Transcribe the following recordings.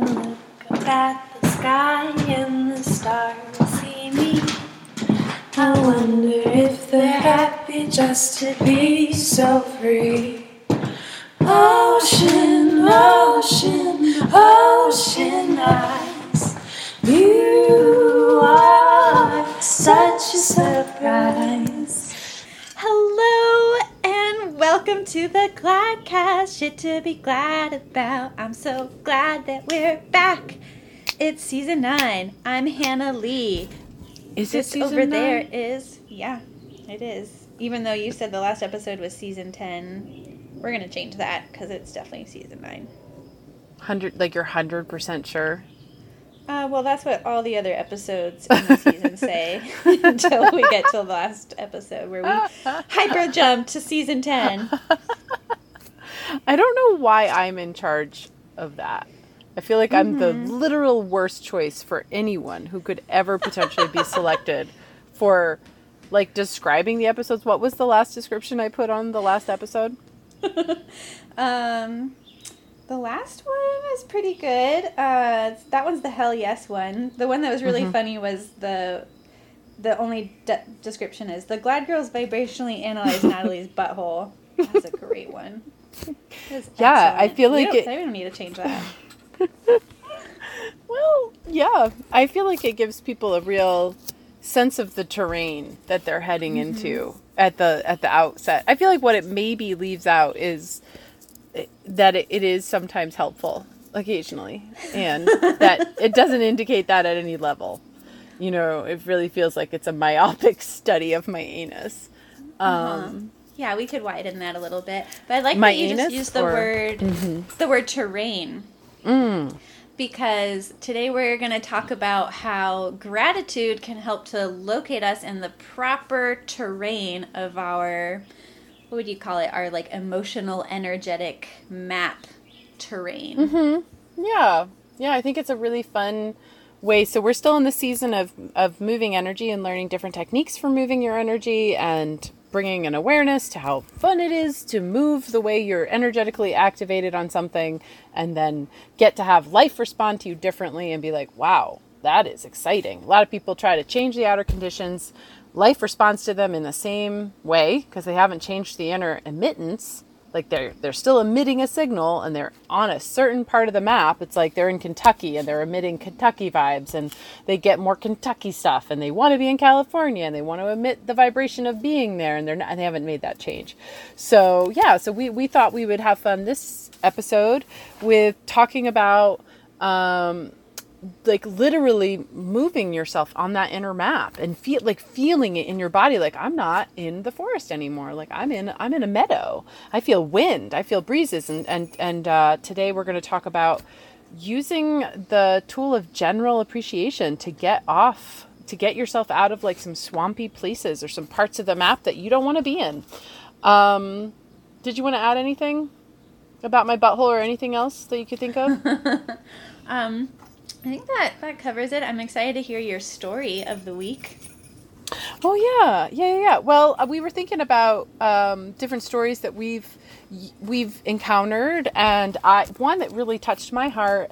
Look up at the sky and the stars see me. I wonder if they're happy just to be so free. Ocean, ocean, ocean eyes. You are such a surprise. Hello and welcome to the Gladcast. Shit to be glad about. I'm so glad that we're back. It's season nine. I'm Hannah Lee. Is it This season over nine? there is yeah, it is. Even though you said the last episode was season ten, we're gonna change that because it's definitely season nine. Hundred, like you're hundred percent sure. Uh, well, that's what all the other episodes in the season say until we get to the last episode where we hyper jump to season ten. I don't know why I'm in charge of that. I feel like I'm the Mm-hmm. literal worst choice for anyone who could ever potentially be selected for like describing the episodes. What was the last description I put on the last episode? Um, the last one is pretty good. Uh, that one's the hell yes one. The one that was really funny was the the only de- description is the Glad Girls vibrationally analyze Natalie's butthole. That's a great one. Yeah, I feel like it- we don't need to change that. Well, yeah. I feel like it gives people a real sense of the terrain that they're heading into at the at the outset. I feel like what it maybe leaves out is that it, it is sometimes helpful occasionally and that it doesn't indicate that at any level. You know, it really feels like it's a myopic study of my anus. Uh-huh. Um, Yeah, we could widen that a little bit. But I like that you just used the or- word mm-hmm. the word terrain. Mm. Because today we're going to talk about how gratitude can help to locate us in the proper terrain of our what would you call it? Our like emotional energetic map terrain. Mm-hmm. Yeah, yeah, I think it's a really fun way. So we're still in the season of of moving energy and learning different techniques for moving your energy and bringing an awareness to how fun it is to move the way you're energetically activated on something and then get to have life respond to you differently and be like, "Wow, that is exciting." A lot of people try to change the outer conditions. Life responds to them in the same way because they haven't changed the inner emittance. Like they're they're still emitting a signal and they're on a certain part of the map. It's like they're in kentucky and they're emitting kentucky vibes and they get more kentucky stuff and they want to be in california and they want to emit the vibration of being there and they're not they haven't made that change. So yeah so we we thought we would have fun this episode with talking about um like literally moving yourself on that inner map and feel like feeling it in your body like I'm not in the forest anymore. Like I'm in I'm in a meadow. I feel wind. I feel breezes. And and and uh, today we're going to talk about using the tool of general appreciation to get off to get yourself out of like some swampy places or some parts of the map that you don't want to be in. Um did you want to add anything about my butthole or anything else that you could think of? Um I think that that covers it. I'm excited to hear your story of the week. Oh yeah, yeah, yeah. yeah. Well, uh, we were thinking about um, different stories that we've we've encountered, and I one that really touched my heart.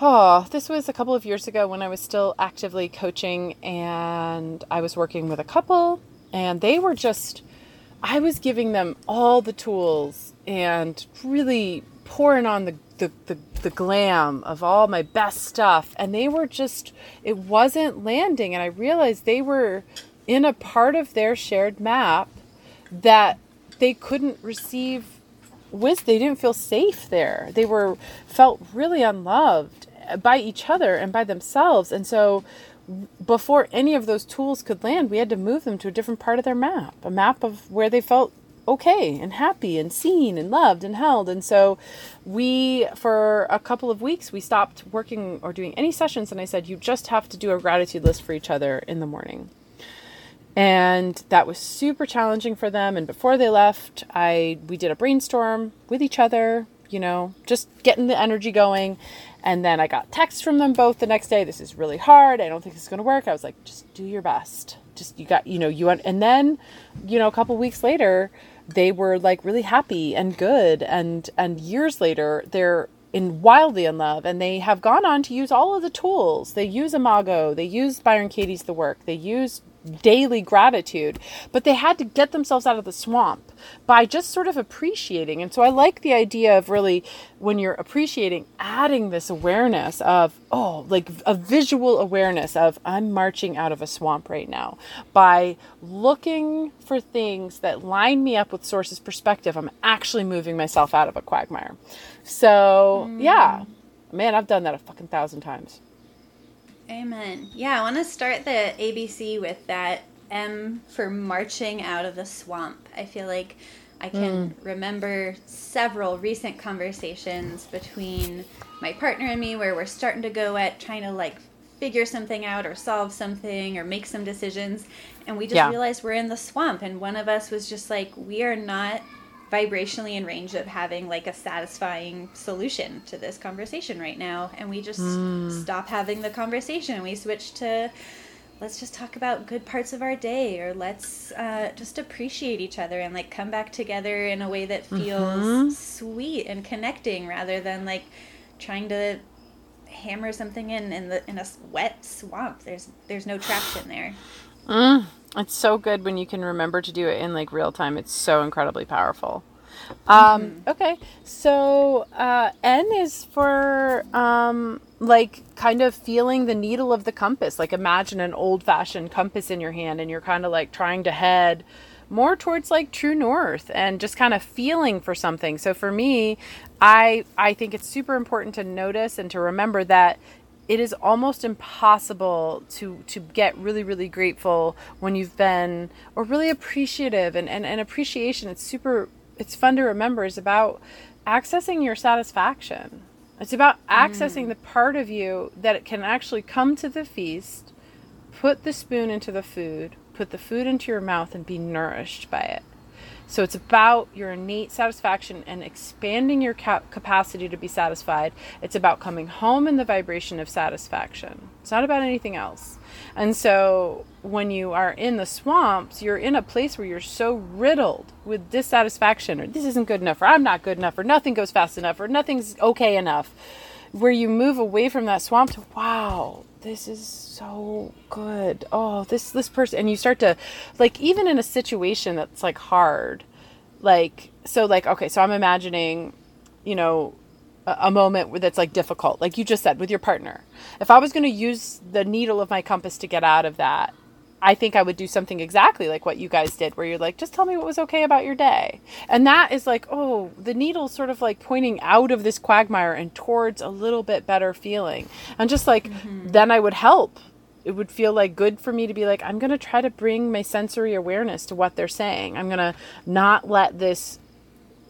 Oh, this was a couple of years ago when I was still actively coaching, and I was working with a couple, and they were just. I was giving them all the tools and really pouring on the, the, the, the glam of all my best stuff. And they were just, it wasn't landing. And I realized they were in a part of their shared map that they couldn't receive wisdom. They didn't feel safe there. They were, felt really unloved by each other and by themselves. And so before any of those tools could land, we had to move them to a different part of their map, a map of where they felt okay and happy and seen and loved and held. And so we, for a couple of weeks, we stopped working or doing any sessions. And I said, you just have to do a gratitude list for each other in the morning. And that was super challenging for them. And before they left, I we did a brainstorm with each other, you know, just getting the energy going. And then I got texts from them both the next day. This is really hard. I don't think this is going to work. I was like, just do your best. Just you got, you know, you want. And then, you know, a couple weeks later, they were like really happy and good. And and years later, they're in wildly in love and they have gone on to use all of the tools. They use Imago, they use Byron Katie's The Work, they use daily gratitude, but they had to get themselves out of the swamp by just sort of appreciating. And so I like the idea of really, when you're appreciating, adding this awareness of, oh, like a visual awareness of, I'm marching out of a swamp right now by looking for things that line me up with source's perspective. I'm actually moving myself out of a quagmire. So, mm. yeah, man, I've done that a fucking thousand times. Amen. Yeah, I want to start the ABC with that M for marching out of the swamp. I feel like I can mm. remember several recent conversations between my partner and me where we're starting to go at trying to like figure something out or solve something or make some decisions and we just yeah. realized we're in the swamp and one of us was just like we are not vibrationally in range of having like a satisfying solution to this conversation right now and we just mm. stop having the conversation we switch to let's just talk about good parts of our day or let's uh, just appreciate each other and like come back together in a way that feels mm-hmm. sweet and connecting rather than like trying to hammer something in in the in a wet swamp there's there's no traction there mm. It's so good when you can remember to do it in like real time. It's so incredibly powerful. Um, mm-hmm. Okay, so uh, N is for um, like kind of feeling the needle of the compass. Like imagine an old fashioned compass in your hand, and you're kind of like trying to head more towards like true north and just kind of feeling for something. So for me, I I think it's super important to notice and to remember that it is almost impossible to to get really really grateful when you've been or really appreciative and and, and appreciation. It's super it's fun to remember. Is about accessing your satisfaction. It's about accessing mm. the part of you that can actually come to the feast put the spoon into the food put the food into your mouth and be nourished by it so it's about your innate satisfaction and expanding your cap- capacity to be satisfied. It's about coming home in the vibration of satisfaction. It's not about anything else. And so when you are in the swamps, you're in a place where you're so riddled with dissatisfaction or this isn't good enough or I'm not good enough or nothing goes fast enough or nothing's okay enough. Where you move away from that swamp to wow, this is so good. Oh, this this person and you start to like even in a situation that's like hard. Like so like okay, so I'm imagining, you know, a, a moment that's like difficult. Like you just said with your partner. If I was going to use the needle of my compass to get out of that, I think I would do something exactly like what you guys did, where you're like, just tell me what was okay about your day. And that is like, oh, the needle's sort of like pointing out of this quagmire and towards a little bit better feeling. And just like, mm-hmm. then I would help. It would feel like good for me to be like, I'm going to try to bring my sensory awareness to what they're saying. I'm going to not let this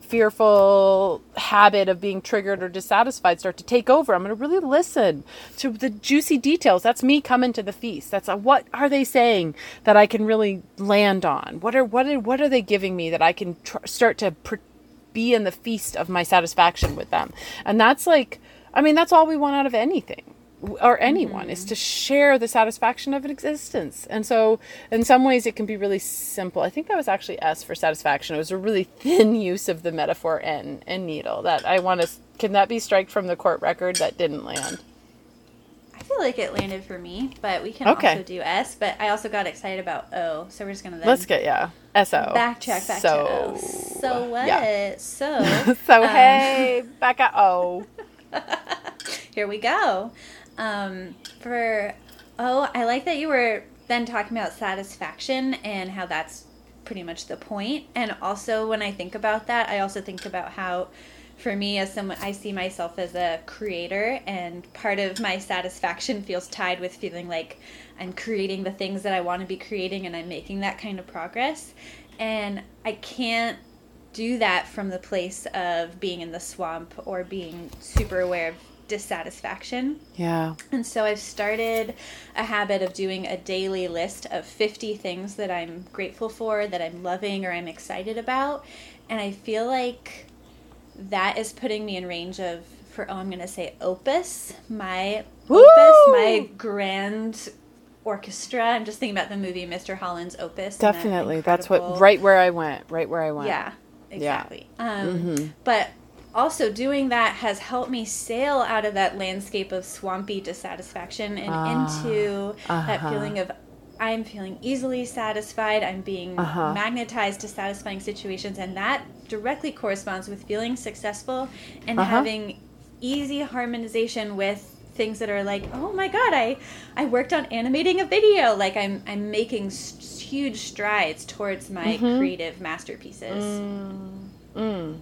fearful habit of being triggered or dissatisfied start to take over. I'm going to really listen to the juicy details. That's me coming to the feast. That's a, what are they saying that I can really land on? What are what are what are they giving me that I can tr- start to pr- be in the feast of my satisfaction with them? And that's like, I mean, that's all we want out of anything or anyone mm-hmm. is to share the satisfaction of an existence. And so, in some ways, it can be really simple. I think that was actually S for satisfaction. It was a really thin use of the metaphor N and needle that I want to. Can that be striked from the court record? That didn't land. I feel like it landed for me, but we can okay. also do S. But I also got excited about O, so we're just gonna let's get yeah S O backtrack back so, to O. So what? Yeah. So so um, hey, back at O. Here we go. Um, for oh, I like that you were then talking about satisfaction and how that's pretty much the point. And also, when I think about that, I also think about how, for me, as someone, I see myself as a creator, and part of my satisfaction feels tied with feeling like I'm creating the things that I want to be creating and I'm making that kind of progress. And I can't do that from the place of being in the swamp or being super aware of dissatisfaction. Yeah. And so I've started a habit of doing a daily list of 50 things that I'm grateful for, that I'm loving, or I'm excited about. And I feel like that is putting me in range of, for, oh, I'm going to say opus, my Woo! opus, my grand orchestra. I'm just thinking about the movie Mr. Holland's Opus. Definitely. That That's what, right where I went, right where I went. Yeah, exactly. Yeah. Um, mm-hmm. But also doing that has helped me sail out of that landscape of swampy dissatisfaction and into that uh-huh. feeling of I'm feeling easily satisfied. I'm being Uh-huh. magnetized to satisfying situations, and that directly corresponds with feeling successful and Uh-huh. having easy harmonization with things that are like, oh my god, I I worked on animating a video. Like I'm I'm making s- huge strides towards my Mm-hmm. creative masterpieces. Mm.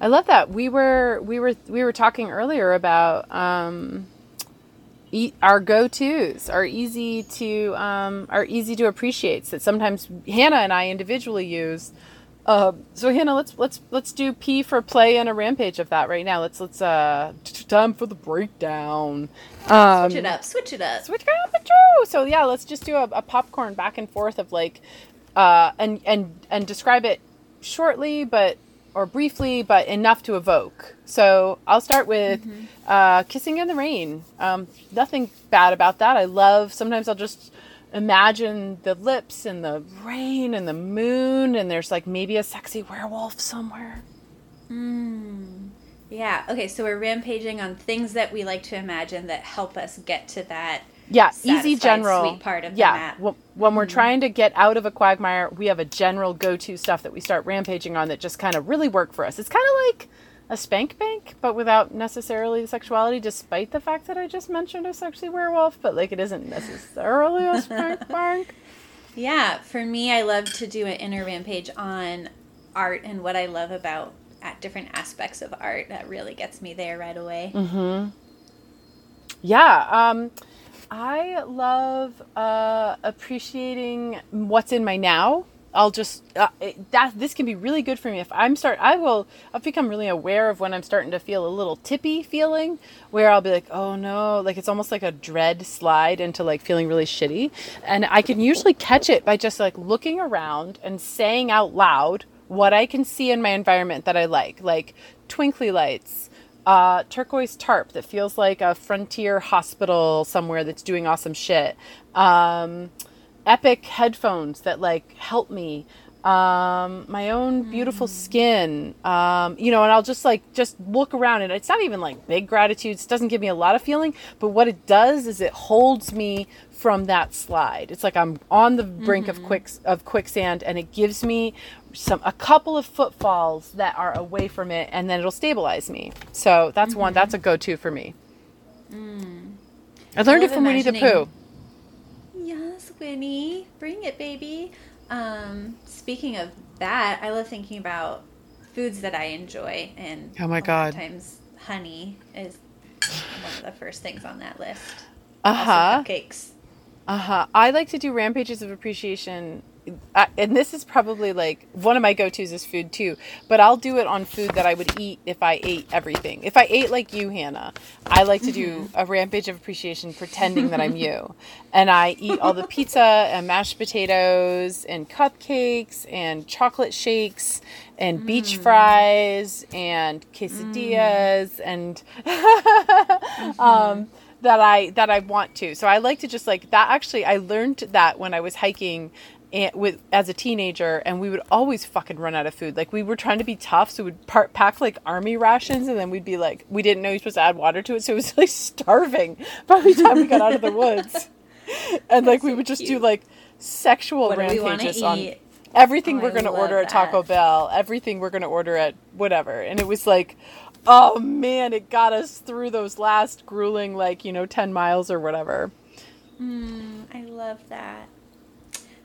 I love that. We were we were we were talking earlier about um, e- our go tos are easy to um, are easy to appreciate. That sometimes Hannah and I individually use. Uh, so Hannah, let's let's let's do P for play and a rampage of that right now. Let's let's uh time for the breakdown. Um, Switch it up, switch it up. Switch it up. So yeah, let's just do a, a popcorn back and forth of like, uh, and and and describe it shortly, but or briefly, but enough to evoke. So I'll start with uh, kissing in the rain. Um, nothing bad about that. I love. Sometimes I'll just imagine the lips and the rain and the moon, and there's like maybe a sexy werewolf somewhere. Mm. Yeah. Okay. So we're rampaging on things that we like to imagine that help us get to that. Yeah, easy general. sweet part of the yeah, map. Mm-hmm. when, when we're trying to get out of a quagmire, we have a general go-to stuff that we start rampaging on that just kind of really work for us. It's kind of like a spank bank, but without necessarily the sexuality, despite the fact that I just mentioned a sexy werewolf, but like it isn't necessarily a spank bank. Yeah. For me, I love to do an inner rampage on art and what I love about at different aspects of art. That really gets me there right away. Mm-hmm. Yeah, um, I love uh, appreciating what's in my now. I'll just uh, that this can be really good for me if I'm start. I will. I've become really aware of when I'm starting to feel a little tippy feeling, where I'll be like, oh no, like it's almost like a dread slide into like feeling really shitty, and I can usually catch it by just like looking around and saying out loud what I can see in my environment that I like, like twinkly lights, uh, turquoise tarp that feels like a frontier hospital somewhere that's doing awesome shit. Um, epic headphones that like help me. Um, my own beautiful skin. Um, you know, and I'll just like just look around and it's not even like big gratitudes. It doesn't give me a lot of feeling, but what it does is it holds me from that slide. It's like I'm on the brink of quick of quicksand and it gives me some a couple of footfalls that are away from it and then it'll stabilize me. So that's one that's a go-to for me. I learned it love from Winnie the Pooh. Yes, Winnie, bring it, baby. Um, speaking of that, I love thinking about foods that I enjoy, and Oh my a lot of God. times honey is one of the first things on that list. Uh-huh. Cakes. Uh huh. I like to do rampages of appreciation, uh, and this is probably like one of my go tos is food too. But I'll do it on food that I would eat if I ate everything. If I ate like you, Hannah, I like to do a rampage of appreciation, pretending that I'm you, and I eat all the pizza and mashed potatoes and cupcakes and chocolate shakes and beach fries and quesadillas and um, that I that I want to. So I like to just like that. Actually, I learned that when I was hiking and with as a teenager, and we would always fucking run out of food. Like we were trying to be tough, so we'd part, pack like army rations, and then we'd be like, we didn't know you're supposed to add water to it, so it was like starving by the time we got out of the woods. And like we so would just do like sexual What do we wanna rampages on everything Oh, we're going to order at Taco that. Bell, everything we're going to order at whatever. And it was like, oh man, it got us through those last grueling, like, you know, 10 miles or whatever. Mm, I love that.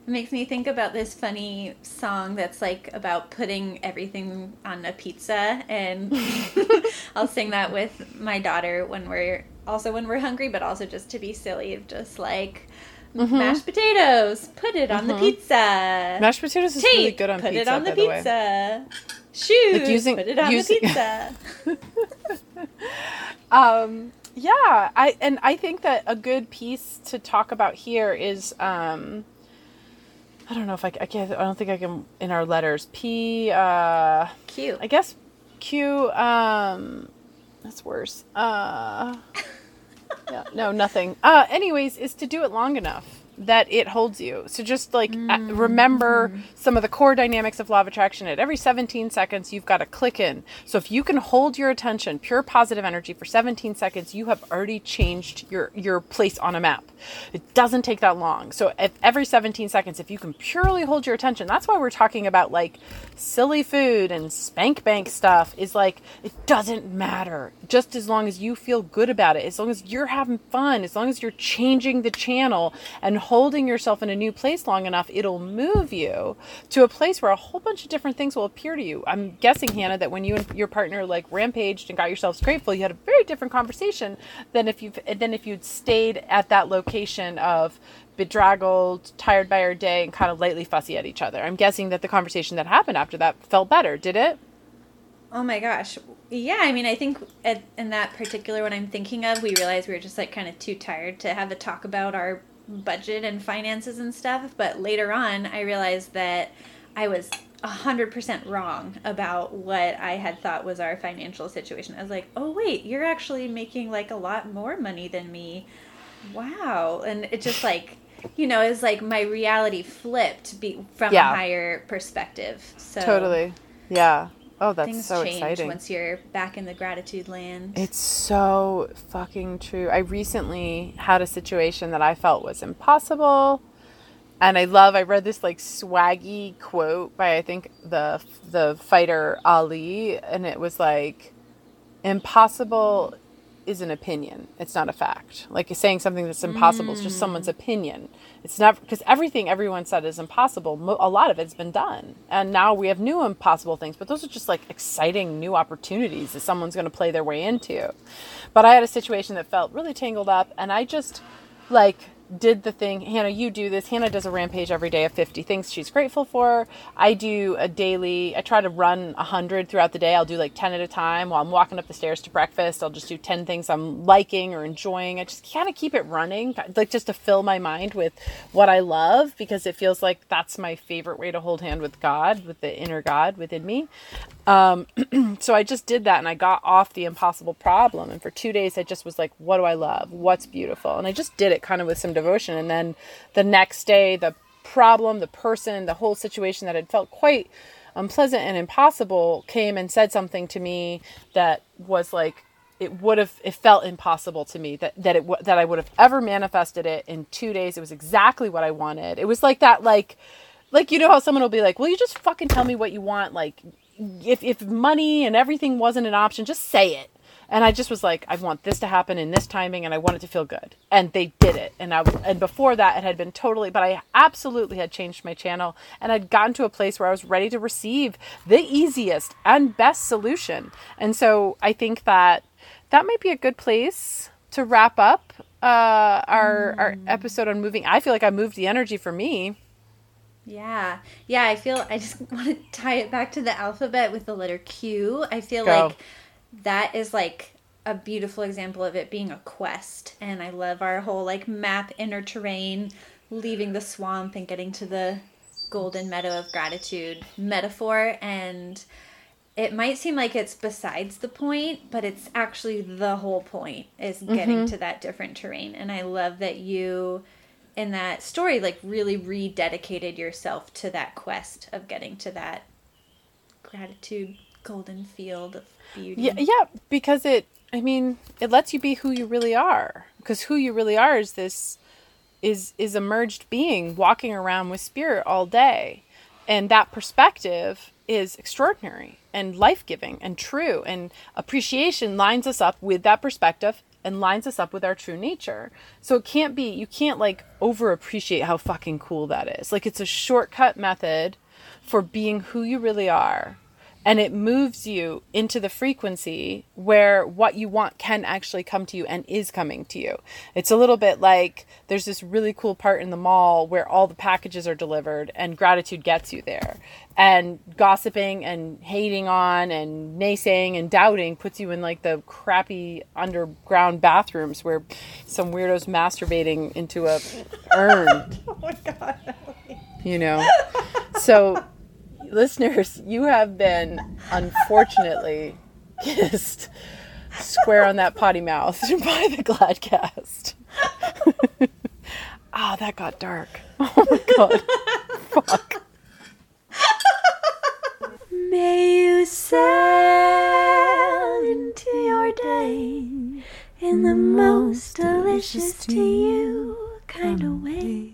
It makes me think about this funny song that's like about putting everything on a pizza, and I'll sing that with my daughter when we're also when we're hungry, but also just to be silly, just like Mm-hmm. mashed potatoes, put it on the pizza. Mashed potatoes is Tape, really good on put pizza, it on the by the Shoes, Like using- put it on using- the pizza. Um, yeah, I and I think that a good piece to talk about here is um, I don't know if I can't. I don't think I can in our letters. P. Uh, Cute. I guess Q. Um, that's worse. Uh, yeah, no, nothing. Uh, anyways, is to do it long enough. That it holds you. So just like mm. remember some of the core dynamics of law of attraction. At every 17 seconds, you've got to click in. So if you can hold your attention, pure positive energy for 17 seconds, you have already changed your your place on a map. It doesn't take that long. So if every 17 seconds, if you can purely hold your attention, that's why we're talking about like silly food and spank bank stuff. Is like it doesn't matter. Just as long as you feel good about it, as long as you're having fun, as long as you're changing the channel and holding yourself in a new place long enough, it'll move you to a place where a whole bunch of different things will appear to you. I'm guessing, Hannah, that when you and your partner like rampaged and got yourselves grateful, you had a very different conversation than if you've than if you'd stayed at that location of bedraggled, tired by our day, and kind of lightly fussy at each other. I'm guessing that the conversation that happened after that felt better. Did it? Oh my gosh. Yeah, I mean, I think at, in that particular one I'm thinking of, we realized we were just like kind of too tired to have a talk about our budget and finances and stuff. But later on, I realized that I was 100% wrong about what I had thought was our financial situation. I was like, oh, wait, you're actually making like a lot more money than me. Wow. And it just like, you know, it's like my reality flipped be- from yeah. a higher perspective. So Totally. Yeah. Oh, that's Things so change exciting. Once you're back in the gratitude land. It's so fucking true. I recently had a situation that I felt was impossible. And I love I read this like swaggy quote by I think the the fighter Ali and it was like impossible is an opinion. It's not a fact. Like saying something that's impossible mm. is just someone's mm. opinion. It's not because everything everyone said is impossible. A lot of it's been done, and now we have new impossible things. But those are just like exciting new opportunities that someone's going to play their way into. But I had a situation that felt really tangled up, and I just like did the thing. Hannah, you do this. Hannah does a rampage every day of 50 things she's grateful for. I do a daily, I try to run 100 throughout the day. I'll do like 10 at a time. While I'm walking up the stairs to breakfast, I'll just do 10 things I'm liking or enjoying. I just kind of keep it running, like just to fill my mind with what I love because it feels like that's my favorite way to hold hand with God, with the inner God within me. Um, so I just did that and I got off the impossible problem. And for two days, I just was like, what do I love? What's beautiful? And I just did it kind of with some devotion. And then the next day, the problem, the person, the whole situation that had felt quite unpleasant and impossible came and said something to me that was like, it would have it felt impossible to me that that it that I would have ever manifested it in 2 days it was exactly what I wanted it was like that like like you know how someone will be like, "Well, you just fucking tell me what you want like if if money and everything wasn't an option, just say it. And I just was like, I want this to happen in this timing, and I want it to feel good. And they did it. And I and before that, it had been totally, but I absolutely had changed my channel, and I'd gotten to a place where I was ready to receive the easiest and best solution. And so I think that that might be a good place to wrap up uh, our mm. our episode on moving. I feel like I moved the energy for me. Yeah. Yeah, I feel I just want to tie it back to the alphabet with the letter Q. I feel Go. like that is like a beautiful example of it being a quest. And I love our whole like map inner terrain, leaving the swamp and getting to the golden meadow of gratitude metaphor and it might seem like it's besides the point, but it's actually the whole point is getting mm-hmm. to that different terrain. And I love that you in that story like really rededicated yourself to that quest of getting to that gratitude golden field of beauty. Yeah, yeah, because it I mean, it lets you be who you really are. Because who you really are is this is is a merged being walking around with spirit all day. And that perspective is extraordinary and life-giving and true and appreciation lines us up with that perspective and lines us up with our true nature. So it can't be, you can't like over appreciate how fucking cool that is. Like it's a shortcut method for being who you really are and it moves you into the frequency where what you want can actually come to you and is coming to you. It's a little bit like there's this really cool part in the mall where all the packages are delivered and gratitude gets you there. And gossiping and hating on and naysaying and doubting puts you in like the crappy underground bathrooms where some weirdo's masturbating into a urn. oh my god. You know. So listeners, you have been unfortunately kissed square on that potty mouth by the Gladcast. Oh, that got dark. Oh my god. Fuck. May you sail into your day in the most delicious to you kind of way.